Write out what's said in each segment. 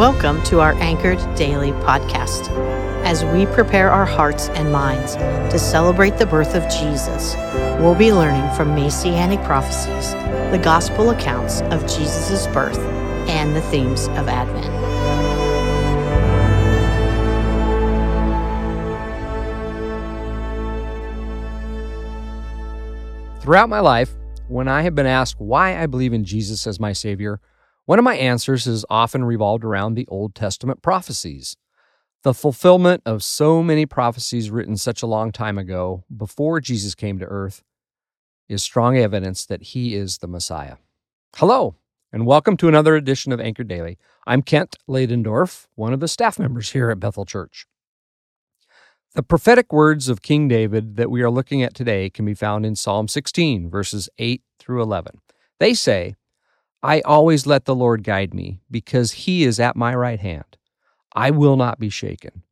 Welcome to our Anchored Daily podcast. As we prepare our hearts and minds to celebrate the birth of Jesus, we'll be learning from Messianic prophecies, the gospel accounts of Jesus' birth, and the themes of Advent. Throughout my life, when I have been asked why I believe in Jesus as my Savior, one of my answers has often revolved around the Old Testament prophecies. The fulfillment of so many prophecies written such a long time ago, before Jesus came to earth, is strong evidence that he is the Messiah. Hello, and welcome to another edition of Anchor Daily. I'm Kent Ladendorf, one of the staff members here at Bethel Church. The prophetic words of King David that we are looking at today can be found in Psalm 16, verses 8 through 11. They say, I always let the Lord guide me, because he is at my right hand. I will not be shaken.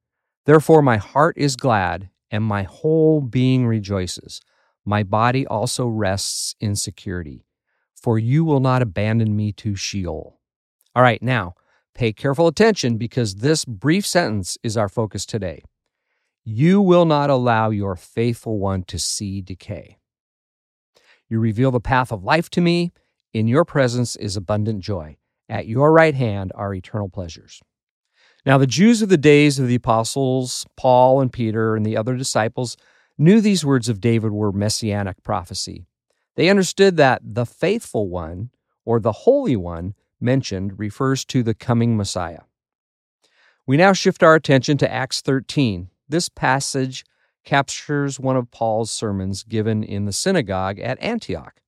Therefore, my heart is glad, and my whole being rejoices. My body also rests in security, for you will not abandon me to Sheol. All right, now pay careful attention because this brief sentence is our focus today. You will not allow your faithful one to see decay. You reveal the path of life to me in your presence is abundant joy. At your right hand are eternal pleasures. Now, the Jews of the days of the apostles, Paul and Peter and the other disciples, knew these words of David were messianic prophecy. They understood that the faithful one, or the holy one, mentioned refers to the coming Messiah. We now shift our attention to Acts 13. This passage captures one of Paul's sermons given in the synagogue at Antioch.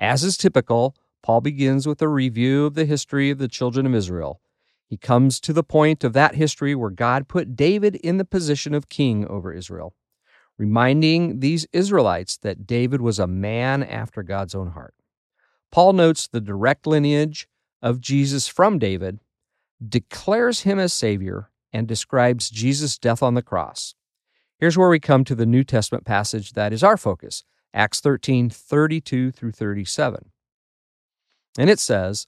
As is typical, Paul begins with a review of the history of the children of Israel. He comes to the point of that history where God put David in the position of king over Israel, reminding these Israelites that David was a man after God's own heart. Paul notes the direct lineage of Jesus from David, declares him as Savior, and describes Jesus' death on the cross. Here's where we come to the New Testament passage that is our focus Acts 13, 32 through 37. And it says,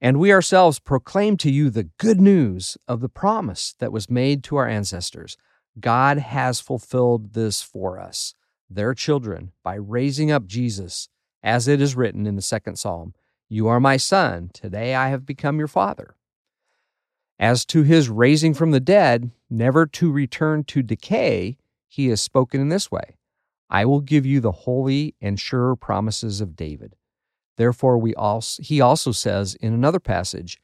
And we ourselves proclaim to you the good news of the promise that was made to our ancestors. God has fulfilled this for us, their children, by raising up Jesus, as it is written in the second psalm You are my son, today I have become your father. As to his raising from the dead, never to return to decay, he has spoken in this way I will give you the holy and sure promises of David. Therefore, we also, he also says in another passage,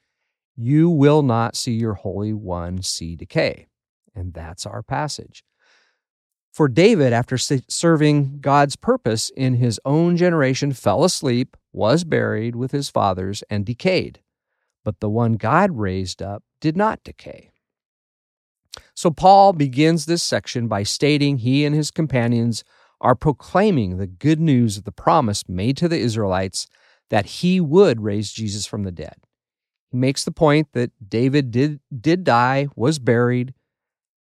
You will not see your Holy One see decay. And that's our passage. For David, after serving God's purpose in his own generation, fell asleep, was buried with his fathers, and decayed. But the one God raised up did not decay. So Paul begins this section by stating he and his companions are proclaiming the good news of the promise made to the Israelites that he would raise Jesus from the dead. He makes the point that David did, did die, was buried,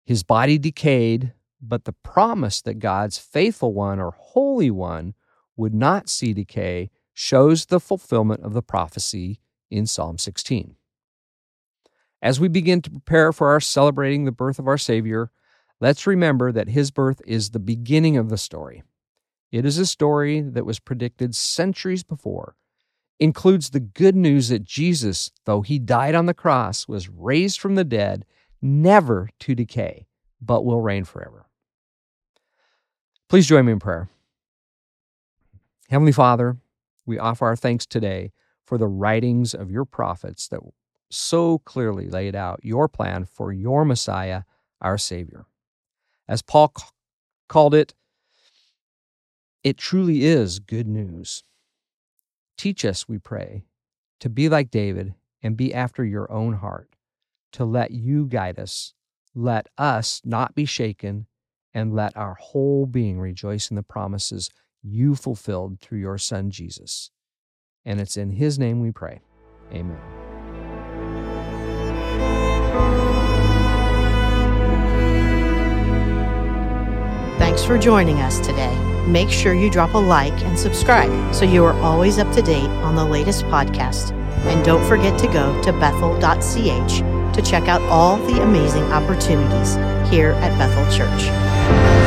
his body decayed, but the promise that God's faithful one or holy one would not see decay shows the fulfillment of the prophecy in Psalm 16. As we begin to prepare for our celebrating the birth of our Savior, Let's remember that his birth is the beginning of the story. It is a story that was predicted centuries before, includes the good news that Jesus, though he died on the cross, was raised from the dead, never to decay, but will reign forever. Please join me in prayer. Heavenly Father, we offer our thanks today for the writings of your prophets that so clearly laid out your plan for your Messiah, our Savior. As Paul called it, it truly is good news. Teach us, we pray, to be like David and be after your own heart, to let you guide us, let us not be shaken, and let our whole being rejoice in the promises you fulfilled through your Son, Jesus. And it's in his name we pray. Amen. Thanks for joining us today. Make sure you drop a like and subscribe so you are always up to date on the latest podcast. And don't forget to go to bethel.ch to check out all the amazing opportunities here at Bethel Church.